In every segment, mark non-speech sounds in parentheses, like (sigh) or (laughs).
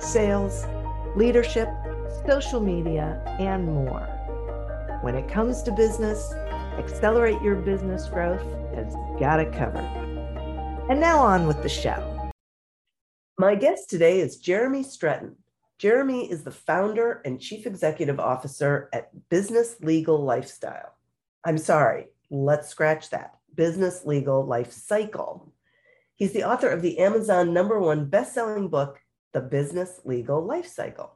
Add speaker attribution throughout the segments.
Speaker 1: sales, leadership, social media, and more. When it comes to business, accelerate your business growth has got it covered. And now on with the show. My guest today is Jeremy Streten. Jeremy is the founder and chief executive officer at Business Legal Lifestyle. I'm sorry, let's scratch that. Business Legal Life Cycle. He's the author of the Amazon number one best-selling book, The Business Legal Life Cycle.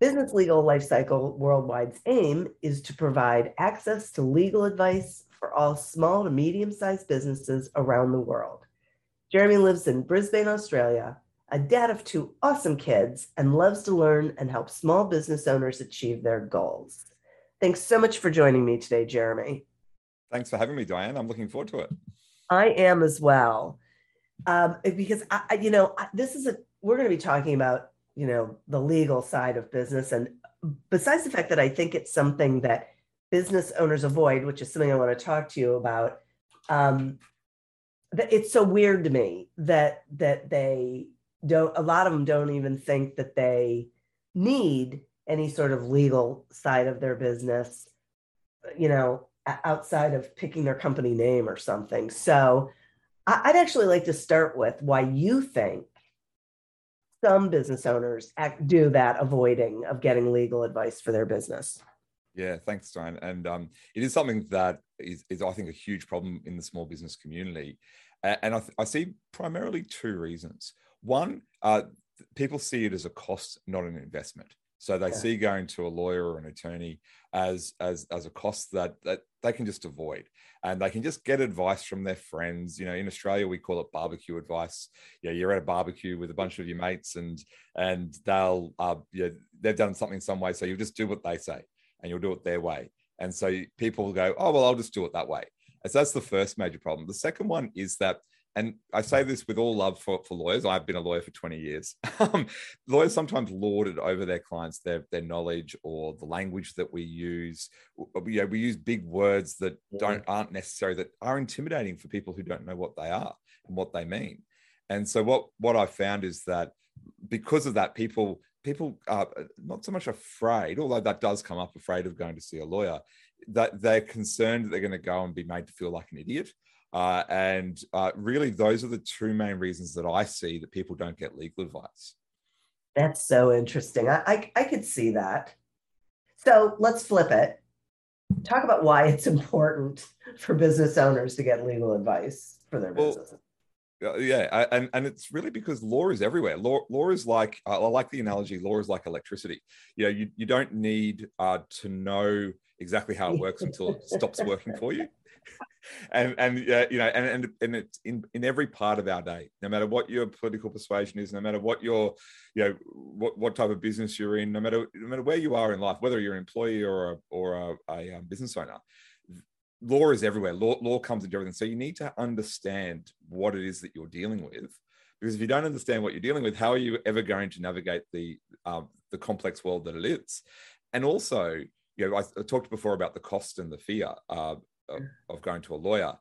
Speaker 1: Business Legal Life Cycle Worldwide's aim is to provide access to legal advice for all small to medium-sized businesses around the world. Jeremy lives in Brisbane, Australia, a dad of two awesome kids, and loves to learn and help small business owners achieve their goals. Thanks so much for joining me today, Jeremy.
Speaker 2: Thanks for having me, Diane. I'm looking forward to it.
Speaker 3: I am as well, um, because I, you know, this is a we're going to be talking about you know the legal side of business, and besides the fact that I think it's something that business owners avoid, which is something I want to talk to you about. Um, it's so weird to me that that they don't. A lot of them don't even think that they need any sort of legal side of their business. You know, outside of picking their company name or something. So I'd actually like to start with why you think some business owners act, do that avoiding of getting legal advice for their business.
Speaker 2: Yeah, thanks, Diane. And um, it is something that is, is, I think, a huge problem in the small business community. And I, th- I see primarily two reasons. One, uh, people see it as a cost, not an investment. So they yeah. see going to a lawyer or an attorney as as as a cost that that they can just avoid, and they can just get advice from their friends. You know, in Australia we call it barbecue advice. Yeah, you're at a barbecue with a bunch of your mates, and and they'll uh, yeah they've done something some way, so you just do what they say, and you'll do it their way. And so people will go, oh well, I'll just do it that way. And so that's the first major problem. The second one is that and I say this with all love for, for lawyers. I've been a lawyer for 20 years. (laughs) Um, lawyers sometimes lord it over their clients, their, their knowledge or the language that we use. We, you know, we use big words that don't aren't necessary, that are intimidating for people who don't know what they are and what they mean. And so what what I found is that because of that, people people are not so much afraid, although that does come up, afraid of going to see a lawyer, that they're concerned that they're going to go and be made to feel like an idiot uh, and uh, really, those are the two main reasons that I see that people don't get legal advice.
Speaker 3: That's so interesting. I, I, I could see that. So let's flip it. Talk about why it's (laughs) important for business owners to get legal advice for their well, businesses.
Speaker 2: Yeah, and, and it's really because law is everywhere. Law, law is like I like the analogy. Law is like electricity. You know, you, you don't need uh, to know exactly how it (laughs) works until it stops working for you and and uh, you know and and and it's in in every part of our day no matter what your political persuasion is no matter what your you know what, what type of business you're in no matter no matter where you are in life whether you're an employee or a or a, a um, business owner law is everywhere. Law, law comes into everything. So you need to understand what it is that you're dealing with because if you don't understand what you're dealing with how are you ever going to navigate the uh, the complex world that it is? And also you know, I, I, talked before about the cost and the fear. Uh, of, of going to a lawyer,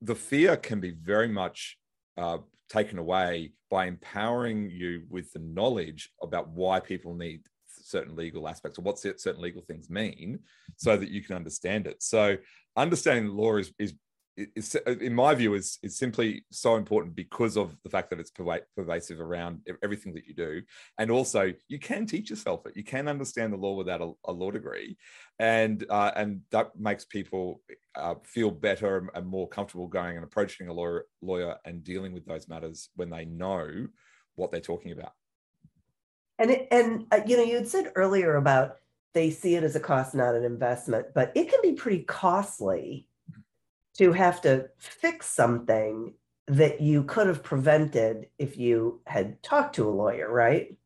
Speaker 2: the fear can be very much uh, taken away by empowering you with the knowledge about why people need certain legal aspects or what certain legal things mean so that you can understand it. So understanding the law is, is is, in my view, is is simply so important because of the fact that it's pervasive around everything that you do, and also you can teach yourself it. You can understand the law without a, a law degree, and uh, and that makes people uh, feel better and more comfortable going and approaching a lawyer, lawyer and dealing with those matters when they know what they're talking about.
Speaker 3: And it, and uh, you know, you had said earlier about they see it as a cost, not an investment, but it can be pretty costly to have to fix something that you could have prevented if you had talked to a lawyer, right?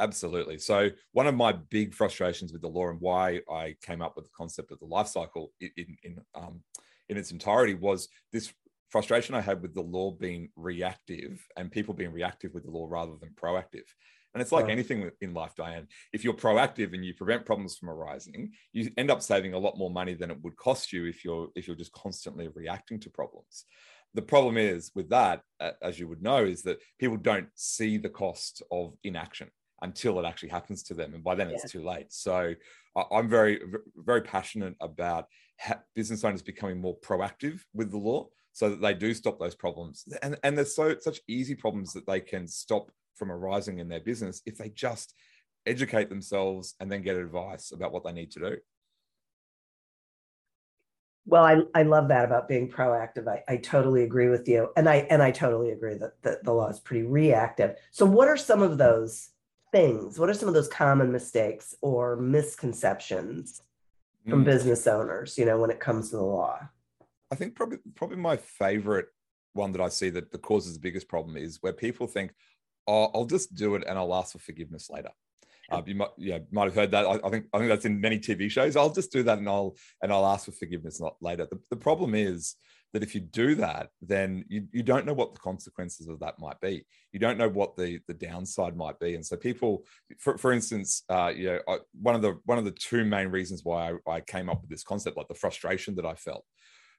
Speaker 2: Absolutely. So one of my big frustrations with the law and why I came up with the concept of the life cycle in in, um, in its entirety was this frustration I had with the law being reactive and people being reactive with the law rather than proactive. And it's like right. anything in life, Diane. If you're proactive and you prevent problems from arising, you end up saving a lot more money than it would cost you if you're if you're just constantly reacting to problems. The problem is with that, as you would know, is that people don't see the cost of inaction until it actually happens to them, and by then yeah. it's too late. So I'm very very passionate about business owners becoming more proactive with the law so that they do stop those problems and and there's so such easy problems that they can stop from arising in their business if they just educate themselves and then get advice about what they need to do.
Speaker 3: Well, I, I love that about being proactive. I, I totally agree with you. And I and I totally agree that, that the law is pretty reactive. So what are some of those things? What are some of those common mistakes or misconceptions from mm. business owners, you know, when it comes to the law?
Speaker 2: I think probably probably my favorite one that I see that the causes the biggest problem is where people think, I'll, I'll just do it and I'll ask for forgiveness later. Uh, you might, yeah, might have heard that. I, I, think I think that's in many TV shows. I'll just do that and I'll and I'll ask for forgiveness later. The, the problem is that if you do that, then you, you don't know what the consequences of that might be. You don't know what the the downside might be. And so people, for, for instance, uh, you know, I, one of the one of the two main reasons why I, I came up with this concept, like the frustration that I felt,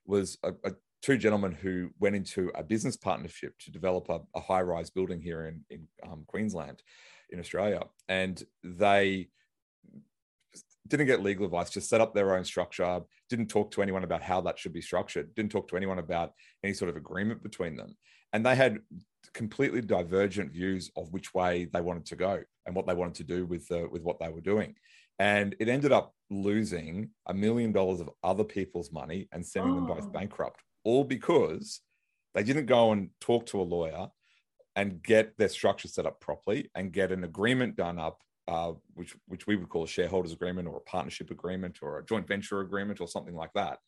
Speaker 2: was a, a two gentlemen who went into a business partnership to develop a, a high rise building here in, in um, Queensland, in Australia. And they didn't get legal advice, just set up their own structure, didn't talk to anyone about how that should be structured, didn't talk to anyone about any sort of agreement between them. And they had completely divergent views of which way they wanted to go and what they wanted to do with, uh, with what they were doing. And it ended up losing a million dollars of other people's money and sending oh. them both oh. bankrupt all because they didn't go and talk to a lawyer and get their structure set up properly and get an agreement done up, uh, which which we would call a shareholders agreement or a partnership agreement or a joint venture agreement or something like that,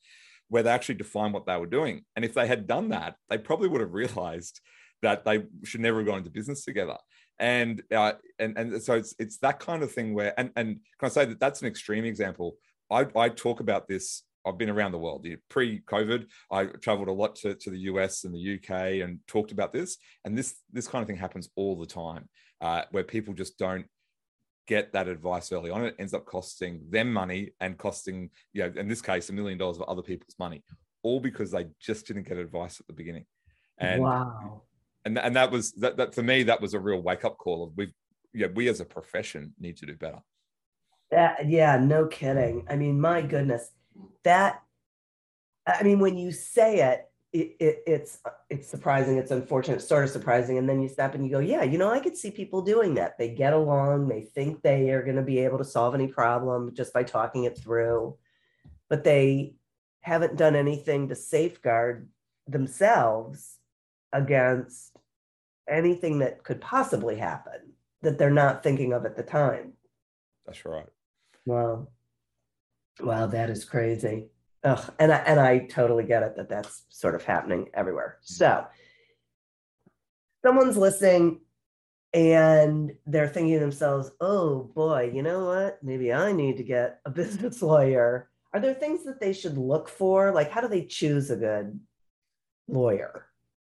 Speaker 2: where they actually define what they were doing. And if they had done that, they probably would have realized that they should never have gone into business together. And uh, and and so it's it's that kind of thing where and and can I say that that's an extreme example. I, I talk about this I've been around the world. Pre-COVID, I traveled a lot to, to the US and the UK and talked about this. And this this kind of thing happens all the time, uh, where people just don't get that advice early on. It ends up costing them money and costing, you know, in this case, a million dollars of other people's money, all because they just didn't get advice at the beginning. And
Speaker 3: wow.
Speaker 2: And, and that was that, that for me, that was a real wake up call of we've yeah, we as a profession need to do better.
Speaker 3: That, yeah, no kidding. I mean, my goodness that i mean when you say it, it, it, it's it's surprising it's unfortunate it's sort of surprising and then you stop and you go yeah you know i could see people doing that. They get along they think they are going to be able to solve any problem just by talking it through but they haven't done anything to safeguard themselves against anything that could possibly happen that they're not thinking of at the time.
Speaker 2: That's right.
Speaker 3: Wow Wow, that is crazy. Ugh, and I, and I totally get it that that's sort of happening everywhere. Mm-hmm. So, someone's listening and they're thinking to themselves, "Oh boy, you know what? Maybe I need to get a (laughs) business lawyer." Are there things that they should look for? Like, how do they choose a good lawyer?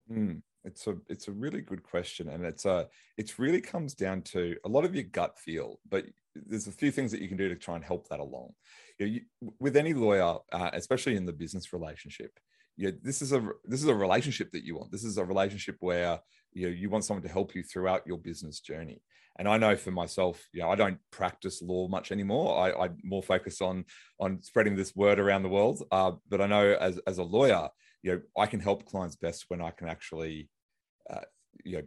Speaker 2: Mm, it's a it's a really good question, and it's a it's really comes down to a lot of your gut feel, but there's a few things that you can do to try and help that along you know, you, with any lawyer, uh, especially in the business relationship, you know, this is a this is a relationship that you want. This is a relationship where you know, you want someone to help you throughout your business journey. And I know for myself, you know, I don't practice law much anymore. I, I more focus on on spreading this word around the world. Uh, but I know as as a lawyer, you know, I can help clients best when I can actually, uh, you know,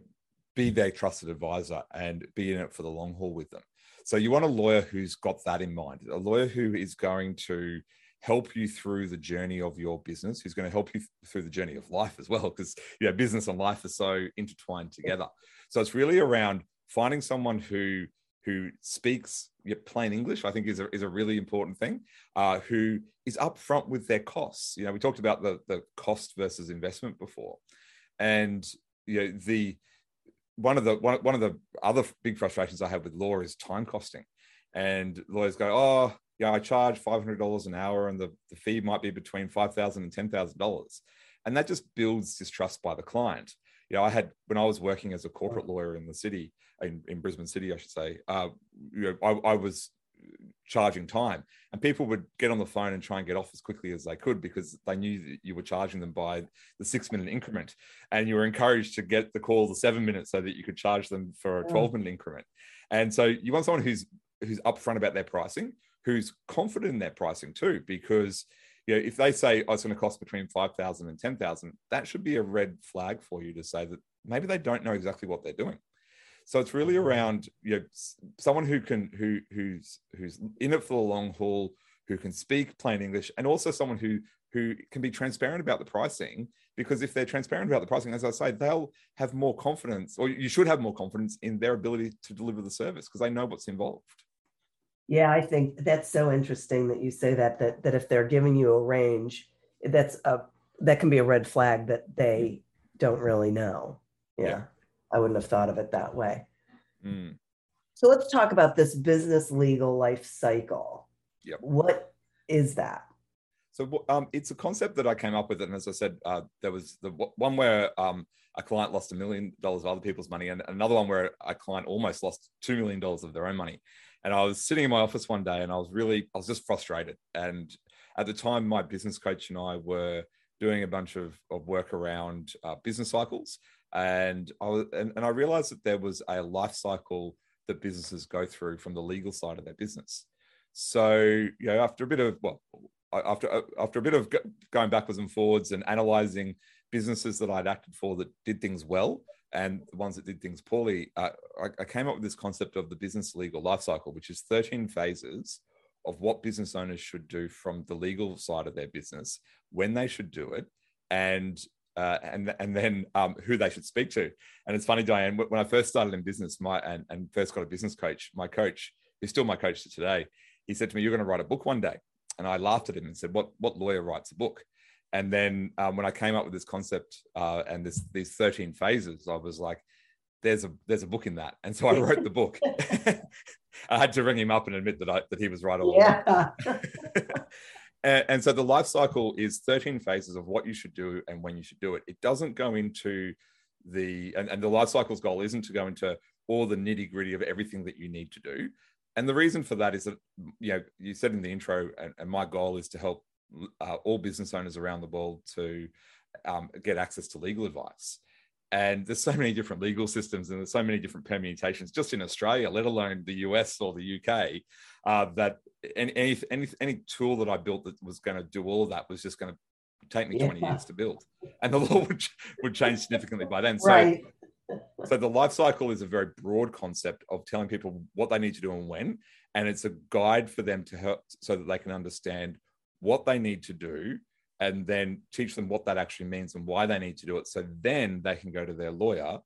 Speaker 2: be their trusted advisor and be in it for the long haul with them. So you want a lawyer who's got that in mind, a lawyer who is going to help you through the journey of your business, who's going to help you through the journey of life as well, because you know, business and life are so intertwined together. So it's really around finding someone who who speaks plain English, I think is a, is a really important thing, uh, who is upfront with their costs. You know, we talked about the, the cost versus investment before. and you know the one of the one, one of the other big frustrations I have with law is time costing, and lawyers go, oh yeah, I charge five hundred dollars an hour, and the, the fee might be between five thousand and ten thousand dollars, and that just builds distrust by the client. You know, I had when I was working as a corporate lawyer in the city, in, in Brisbane City, I should say, uh, you know, I, I was charging time. And people would get on the phone and try and get off as quickly as they could because they knew that you were charging them by the six minute increment. And you were encouraged to get the call the seven minutes so that you could charge them for a 12 minute increment. And so you want someone who's who's upfront about their pricing who's confident in their pricing too because you know if they say oh, it's going to cost between 5000 and 10000 that should be a red flag for you to say that maybe they don't know exactly what they're doing so it's really around you know someone who can who who's who's in it for the long haul, who can speak plain English, and also someone who who can be transparent about the pricing. Because if they're transparent about the pricing, as I say, they'll have more confidence, or you should have more confidence in their ability to deliver the service because they know what's involved.
Speaker 3: Yeah, I think that's so interesting that you say that that that if they're giving you a range, that's a that can be a red flag that they don't really know. Yeah. yeah. I wouldn't have thought of it that way. Mm. So let's talk about this business legal life cycle.
Speaker 2: Yep.
Speaker 3: What is that?
Speaker 2: So um, it's a concept that I came up with, and as I said, uh, there was the one where um, a client lost a million dollars of other people's money, and another one where a client almost lost two million dollars of their own money. And I was sitting in my office one day, and I was really, I was just frustrated. And at the time, my business coach and I were doing a bunch of, of work around uh, business cycles and I was, and, and I realized that there was a life cycle that businesses go through from the legal side of their business. So you know, after a bit of well, after uh, after a bit of going backwards and forwards and analyzing businesses that I'd acted for that did things well and the ones that did things poorly, uh, I, I, came up with this concept of the business legal life cycle, which is 13 phases of what business owners should do from the legal side of their business, when they should do it, and uh, and and then um, who they should speak to. And it's funny, Diane, when I first started in business, my and, and first got a business coach, my coach, who's still my coach to today, he said to me, "You're going to write a book one day." And I laughed at him and said, "What what lawyer writes a book?" And then um, when I came up with this concept uh, and this these 13 phases, I was like, "There's a there's a book in that." And so I wrote the book. (laughs) (laughs) I had to ring him up and admit that I, that he was right all along. Yeah. (laughs) And, and, so the life cycle is 13 phases of what you should do and when you should do it. It doesn't go into the, and, and the life cycle's goal isn't to go into all the nitty gritty of everything that you need to do. And the reason for that is that, you know, you said in the intro, and, and my goal is to help uh, all business owners around the world to um, get access to legal advice. And there's so many different legal systems and there's so many different permutations just in Australia, let alone the US or the UK, uh, that any, any, any, any tool that I built that was going to do all of that was just going to take me yeah. 20 years to build. And the (laughs) law would, would change significantly by then. So, right. so the life cycle is a very broad concept of telling people what they need to do and when. And it's a guide for them to help so that they can understand what they need to do and then teach them what that actually means and why they need to do it. So then they can go to their lawyer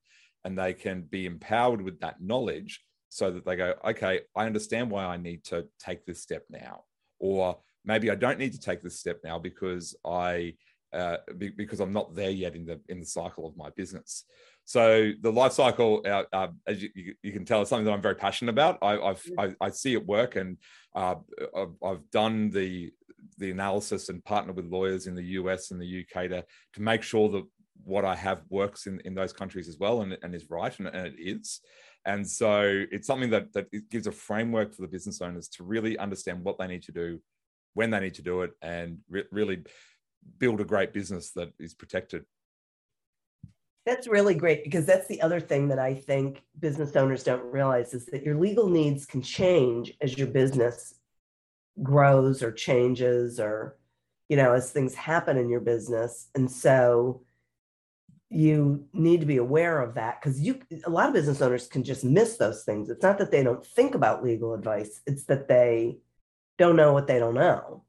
Speaker 2: and they can be empowered with that knowledge so that they go, okay, I understand why I need to take this step now. Or maybe I don't need to take this step now because I uh, be, because I'm not there yet in the in the cycle of my business. So the life cycle, uh, uh, as you, you, can tell, is something that I'm very passionate about. I, I've, I, I see it work, and uh, I've, I've, done the the analysis and partner with lawyers in the US and the UK to to make sure that what I have works in, in those countries as well and, and is right, and, and it is. And so it's something that, that gives a framework for the business owners to really understand what they need to do, when they need to do it, and re- really build a great business that is protected.
Speaker 3: That's really great because that's the other thing that I think business owners don't realize is that your legal needs can change as your business grows or changes or you know as things happen in your business. And so you need to be aware of that because you a lot of business owners can just miss those things. It's not that they don't think about legal advice it's that they don't know what they don't know.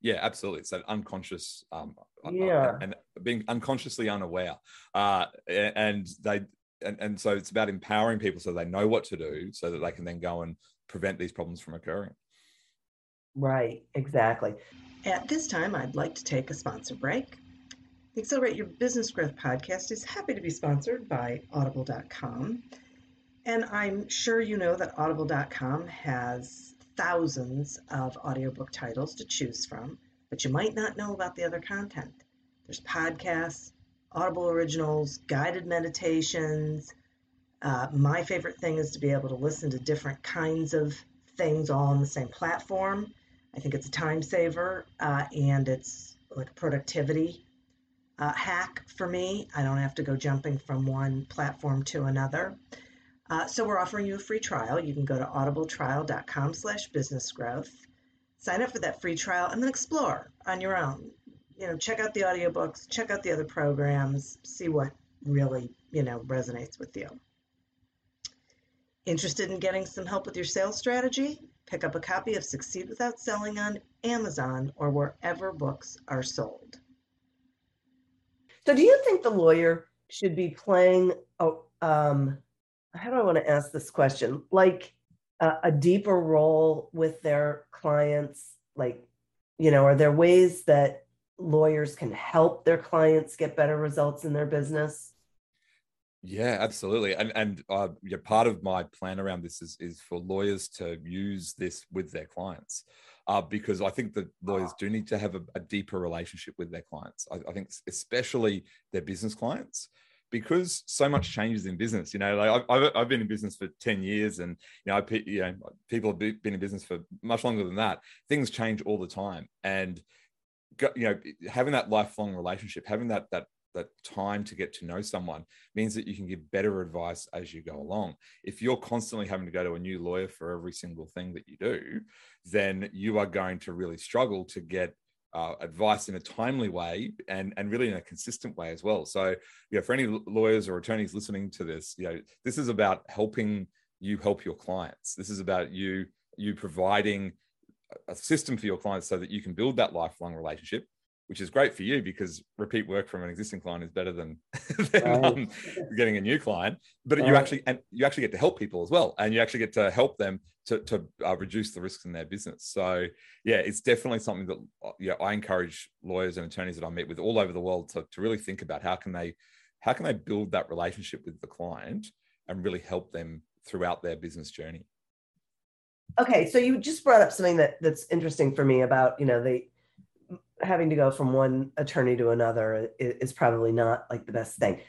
Speaker 2: Yeah absolutely. It's that unconscious um
Speaker 3: yeah.
Speaker 2: and being unconsciously unaware. Uh and they and, and so it's about empowering people so they know what to do so that they can then go and prevent these problems from occurring
Speaker 3: right exactly at this time i'd like to take a sponsor break
Speaker 1: The Accelerate Your Business Growth podcast is happy to be sponsored by Audible.com. And I'm sure you know that Audible.com has thousands of audiobook titles to choose from, but you might not know about the other content. There's podcasts, Audible originals, guided meditations. Uh, my favorite thing is to be able to listen to different kinds of things all on the same platform. I think it's a time saver uh, and it's like a productivity uh, hack for me. I don't have to go jumping from one platform to another. Uh, so we're offering you a free trial. You can go to audibletrial.com slash business growth, sign up for that free trial, and then explore on your own. You know, check out the audiobooks, check out the other programs, see what really, you know, resonates with you. Interested in getting some help with your sales strategy? Pick up a copy of Succeed Without Selling on Amazon or wherever books are sold.
Speaker 3: So, do you think the lawyer should be playing? Oh, um, how do I want to ask this question? Like a, a deeper role with their clients? Like, you know, are there ways that lawyers can help their clients get better results in their business?
Speaker 2: Yeah, absolutely. And and uh, yeah, part of my plan around this is is for lawyers to use this with their clients, uh, because I think that lawyers do need to have a, a deeper relationship with their clients. I, I, think especially their business clients, because so much changes in business. You know, like I've, I've been in business for ten years, and you know, I, you know, people have been in business for much longer than that. Things change all the time, and you know, having that lifelong relationship, having that that that time to get to know someone means that you can give better advice as you go along. If you're constantly having to go to a new lawyer for every single thing that you do, then you are going to really struggle to get uh, advice in a timely way and and really in a consistent way as well. So, know, for any lawyers or attorneys listening to this, you know, this is about helping you help your clients. This is about you you providing a system for your clients so that you can build that lifelong relationship which is great for you because repeat work from an existing client is better than, (laughs) than right. um, getting a new client. But right. you actually and you actually get to help people as well, and you actually get to help them to, to uh, reduce the risks in their business. So yeah, it's definitely something that uh, yeah I encourage lawyers and attorneys that I meet with all over the world to, to really think about how can they how can they build that relationship with the client and really help them throughout their business journey.
Speaker 3: Okay, so you just brought up something that that's interesting for me about you know the having to go from one attorney to another is, probably not like the best thing.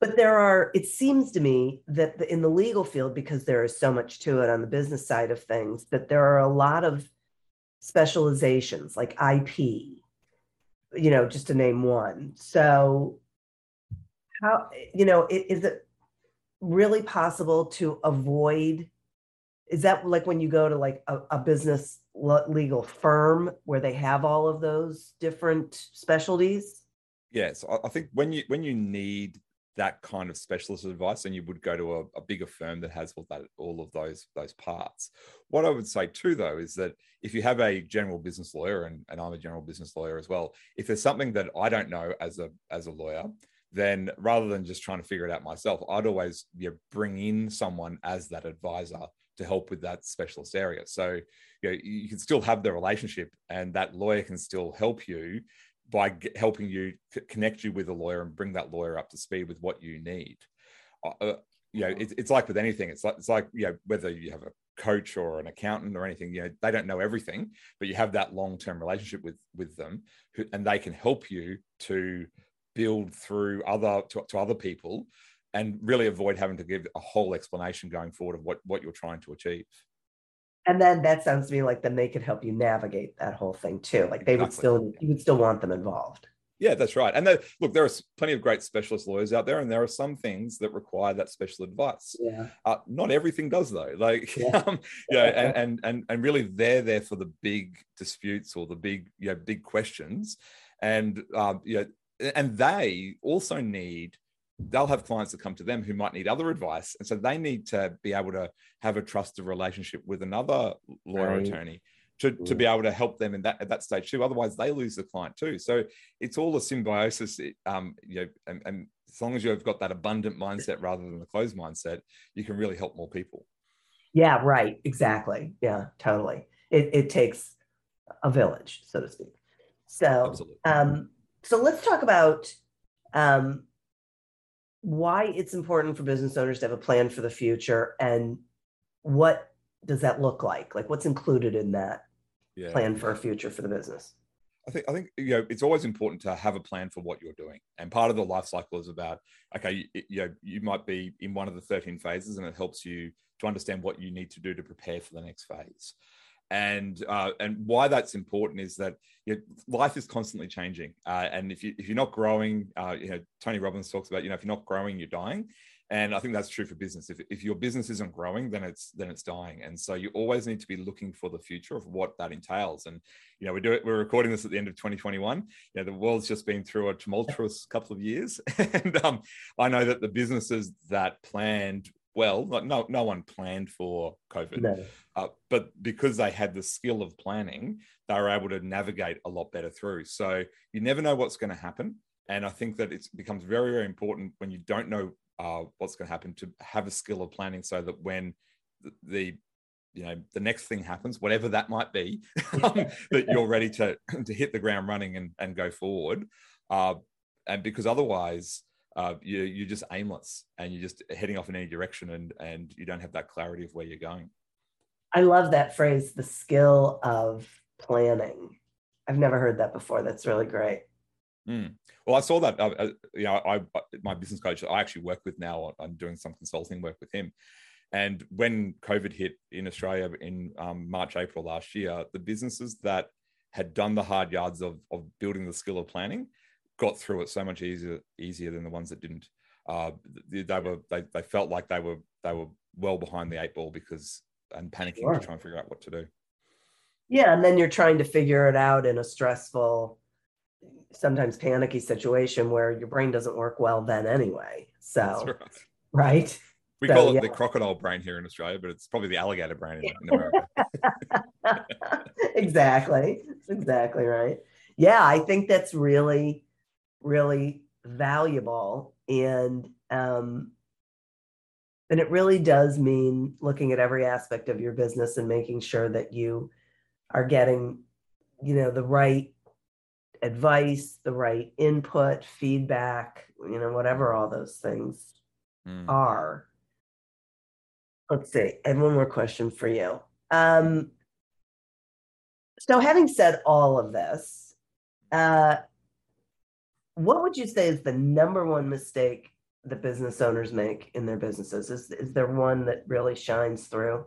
Speaker 3: But there are it seems to me that the, in the legal field because there is so much to it on the business side of things that there are a lot of specializations like ip you know just to name one. So how you know is it really possible to avoid is that like when you go to like a, a business legal firm where they have all of those different specialties?
Speaker 2: Yes, I think when you when you need that kind of specialist advice, then you would go to a, a, bigger firm that has all that all of those those parts. What I would say too, though, is that if you have a general business lawyer, and, and I'm a general business lawyer as well, if there's something that I don't know as a as a lawyer, then rather than just trying to figure it out myself, I'd always you know, bring in someone as that advisor to help with that specialist area. So you, know, you can still have the relationship, and that lawyer can still help you by helping you connect you with a lawyer and bring that lawyer up to speed with what you need. Uh, uh you know, it, it's like with anything. It's like it's like you know whether you have a coach or an accountant or anything. You know, they don't know everything, but you have that long term relationship with with them, who, and they can help you to build through other to, to other people and really avoid having to give a whole explanation going forward of what what you're trying to achieve.
Speaker 3: And then that sounds to me like then they could help you navigate that whole thing too. Like they exactly. would still you would still want them involved.
Speaker 2: Yeah that's right. And there, look there are plenty of great specialist lawyers out there and there are some things that require that special advice.
Speaker 3: Yeah.
Speaker 2: Uh, not everything does though. Like (laughs) yeah. um, you know, and, and and and really they're there for the big disputes or the big you know big questions. And um, you know and they also need they'll have clients that come to them who might need other advice and so they need to be able to have a trusted relationship with another lawyer right. attorney to, to be able to help them in that at that stage too otherwise they lose the client too. So it's all a symbiosis um you know and, and as long as you've got that abundant mindset rather than the closed mindset you can really help more people.
Speaker 3: Yeah right exactly. Yeah totally. It, it takes a village so to speak. So Absolutely. um so let's talk about um, why it's important for business owners to have a plan for the future and what does that look like? Like what's included in that yeah. plan for a future for the business?
Speaker 2: I think I think you know it's always important to have a plan for what you're doing, and part of the life cycle is about okay, you, you know you might be in one of the 13 phases, and it helps you to understand what you need to do to prepare for the next phase. And uh, and why that's important is that you know, life is constantly changing, uh, and if you if you're not growing, uh, you know Tony Robbins talks about you know if you're not growing, you're dying. And i think that's true for business. If, if your business isn't growing then it's then it's dying. And so you always need to be looking for the future of what that entails. And you know we do it we're recording this at the end of 2021 you know the world's just been through a tumultuous couple of years. (laughs) And um, i know that the businesses that planned well like no no one planned for covid. No. uh, but because they had the skill of planning they were able to navigate a lot better through. So you never know what's going to happen. And I think that it becomes very, very important when you don't know uh, what's going to happen to have a skill of planning so that when the, the you know the next thing happens whatever that might be (laughs) um, that you're ready to (laughs) to hit the ground running and, and go forward. Uh, and because otherwise uh, you, you're just aimless and you're just heading off in any direction and and you don't have that clarity of where you're going
Speaker 3: i love that phrase the skill of planning i've never heard that before that's really great
Speaker 2: Mm. Well, I saw that. Uh, uh you know, I, I, my business coach I actually work with now. I'm doing some consulting work with him. And when COVID hit in Australia in um, March, April last year, the businesses that had done the hard yards of, of building the skill of planning got through it so much easier easier than the ones that didn't. Uh, they, they were they, they felt like they were they were well behind the eight ball because and panicking sure. to try and figure out what to do.
Speaker 3: Yeah, and then you're trying to figure it out in a stressful sometimes panicky situation where your brain doesn't work well then anyway. So, right. right.
Speaker 2: We so, call it yeah. the crocodile brain here in Australia, but it's probably the alligator brain in, (laughs) America.
Speaker 3: exactly. That's exactly right. Yeah, I think that's really, really valuable. And um, and it really does mean looking at every aspect of your business and making sure that you are getting, you know, the right advice, the right input, feedback, you know, whatever all those things mm. are. Let's see. I have one more question for you. Um, so, having said all of this, uh, what would you say is the number one mistake that business owners make in their businesses? Is is there one that really shines through?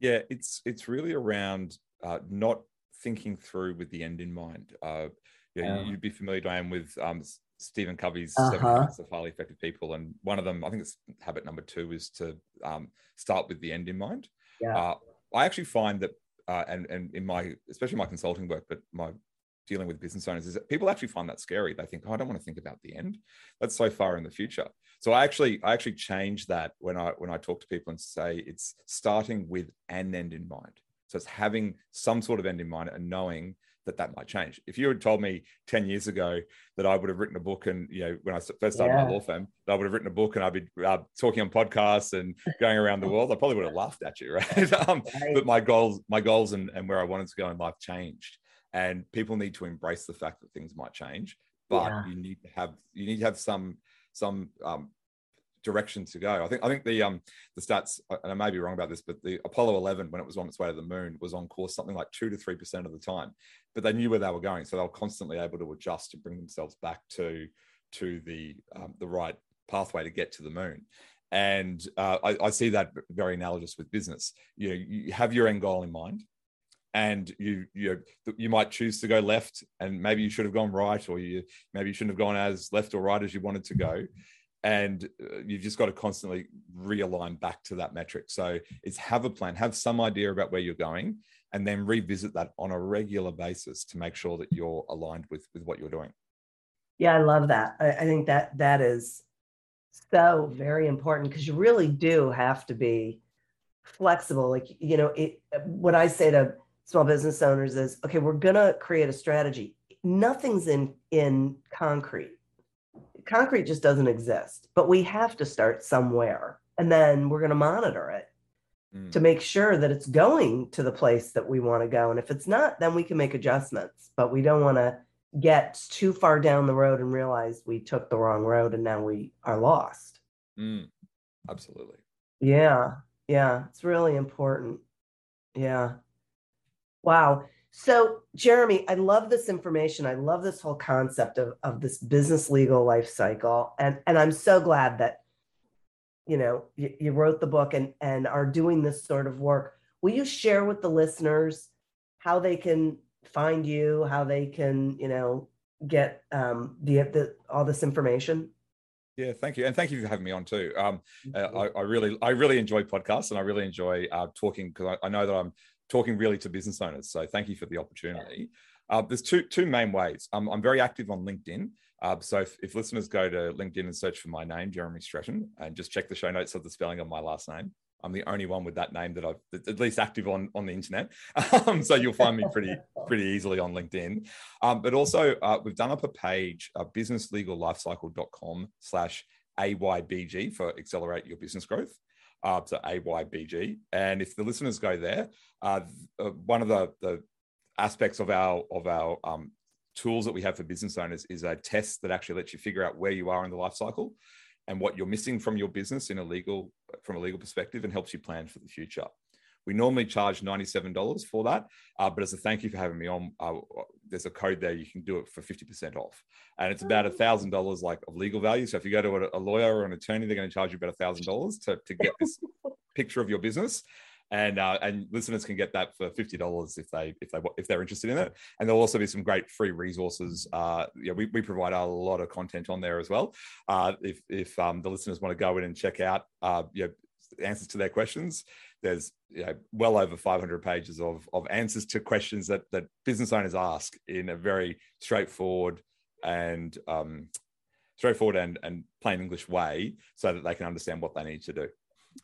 Speaker 2: Yeah, it's it's really around uh, not thinking through with the end in mind. Uh, yeah, um, you'd be familiar, Diane, with um, Stephen Covey's uh-huh. Seven Habits of Highly Effective People, and one of them, I think it's habit number two, is to um, start with the end in mind. Yeah. Uh, I actually find that, uh, and and in my especially my consulting work, but my dealing with business owners is that people actually find that scary. They think, oh, I don't want to think about the end. That's so far in the future. So I actually I actually change that when I when I talk to people and say it's starting with an end in mind. So it's having some sort of end in mind and knowing that that might change. If you had told me 10 years ago that I would have written a book and, you know, when I first started yeah. my law firm, I would have written a book and I'd be uh, talking on podcasts and going around the world, I probably would have laughed at you, (laughs) right? um, right. But my goals, my goals and, and where I wanted to go in life changed. And people need to embrace the fact that things might change, but yeah. you need to have, you need to have some, some um, direction to go. I think I think the um the stats, and I may be wrong about this, but the Apollo 11, when it was on its way to the moon, was on course something like two to three percent of the time. But they knew where they were going, so they were constantly able to adjust to bring themselves back to to the um, the right pathway to get to the moon. And uh, I, I see that very analogous with business. You know, you have your end goal in mind, and you you you might choose to go left and maybe you should have gone right or you maybe you shouldn't have gone as left or right as you wanted to go. And uh, you've just got to constantly realign back to that metric. So it's have a plan have some idea about where you're going and then revisit that on a regular basis to make sure that you're aligned with with what you're doing.
Speaker 3: Yeah i love that. I, I think that that is so very important because you really do have to be flexible. Like you know it what i say to small business owners is okay we're going to create a strategy nothing's in in concrete concrete just doesn't exist, but we have to start somewhere. And then we're going to monitor it mm. to make sure that it's going to the place that we want to go. And if it's not, then we can make adjustments, but we don't want to get too far down the road and realize we took the wrong road and now we are lost.
Speaker 2: Mm, absolutely.
Speaker 3: Yeah. Yeah. It's really important. Yeah. Wow. So, Jeremy, I love this information. I love this whole concept of, of this business legal life cycle. And, and I'm so glad that, you know, you, you wrote the book and, and are doing this sort of work. Will you share with the listeners how they can find you, how they can, you know, get um, the, the all this information?
Speaker 2: Yeah, thank you, and thank you for having me on too. Um, uh, I, I, really, I really enjoy podcasts, and I really enjoy uh, talking because I, I, know that I'm talking really to business owners. So thank you for the opportunity. Uh, there's two two main ways. Um, I'm very active on LinkedIn. Uh, so if, if, listeners go to LinkedIn and search for my name, Jeremy Streten, and just check the show notes of the spelling of my last name, I'm the only one with that name that I've at least active on on the internet. (laughs) Um, so you'll find me pretty (laughs) pretty easily on LinkedIn. Um, but also uh, we've done up a page, uh, businesslegallifecycle.com slash AYBG for accelerate your business growth. Uh, to AYBG. And if the listeners go there, uh, uh, one of the, the aspects of our of our um, tools that we have for business owners is a test that actually lets you figure out where you are in the life cycle and what you're missing from your business in a legal from a legal perspective and helps you plan for the future. We normally charge $97 for that, uh, but as a thank you for having me on, uh, there's a code there you can do it for 50% off, and it's about a thousand dollars like of legal value. So if you go to a, a lawyer or an attorney, they're going to charge you about a thousand dollars to to get this (laughs) picture of your business and uh, and listeners can get that for fifty dollars if they if they if they're interested in it. And there'll also be some great free resources. Uh, yeah, we, we provide a lot of content on there as well. Uh, if if um, the listeners want to go in and check out, uh, you know, answers to their questions. There's you know, well over 500 pages of, of answers to questions that, that business owners ask in a very straightforward and um, straightforward and, and plain English way so that they can understand what they need to do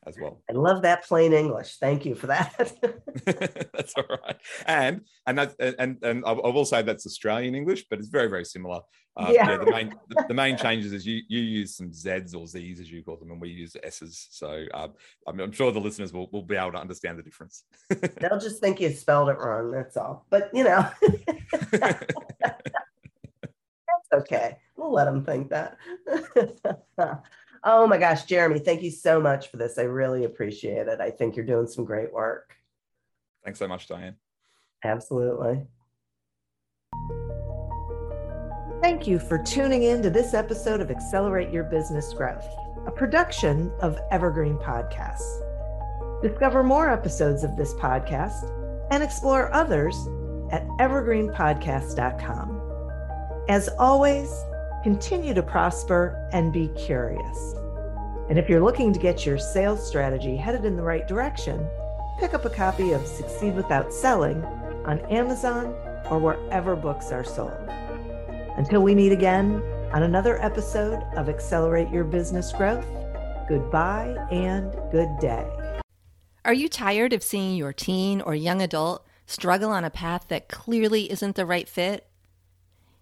Speaker 2: as well.
Speaker 3: I love that plain English. Thank you for that. (laughs) (laughs)
Speaker 2: that's all right. And and that and and I will say that's Australian English, but it's very very similar. Uh, yeah. yeah. The main (laughs) the, main changes is you you use some Z's or Z's as you call them, and we use S's. So um, I'm, I'm, sure the listeners will, will be able to understand the difference.
Speaker 3: They'll just think you spelled it wrong. That's all. But you know. that's okay. We'll let them think that. Oh my gosh, Jeremy, thank you so much for this. I really appreciate it. I think you're doing some great work.
Speaker 2: Thanks so much, Diane.
Speaker 3: Absolutely.
Speaker 1: Thank you for tuning in to this episode of Accelerate Your Business Growth, a production of Evergreen Podcasts. Discover more episodes of this podcast and explore others at evergreenpodcast.com. As always, continue to prosper, and be curious. And if you're looking to get your sales strategy headed in the right direction, pick up a copy of Succeed Without Selling on Amazon or wherever books are sold. Until we meet again on another episode of Accelerate Your Business Growth, goodbye and good day.
Speaker 4: Are you tired of seeing your teen or young adult struggle on a path that clearly isn't the right fit?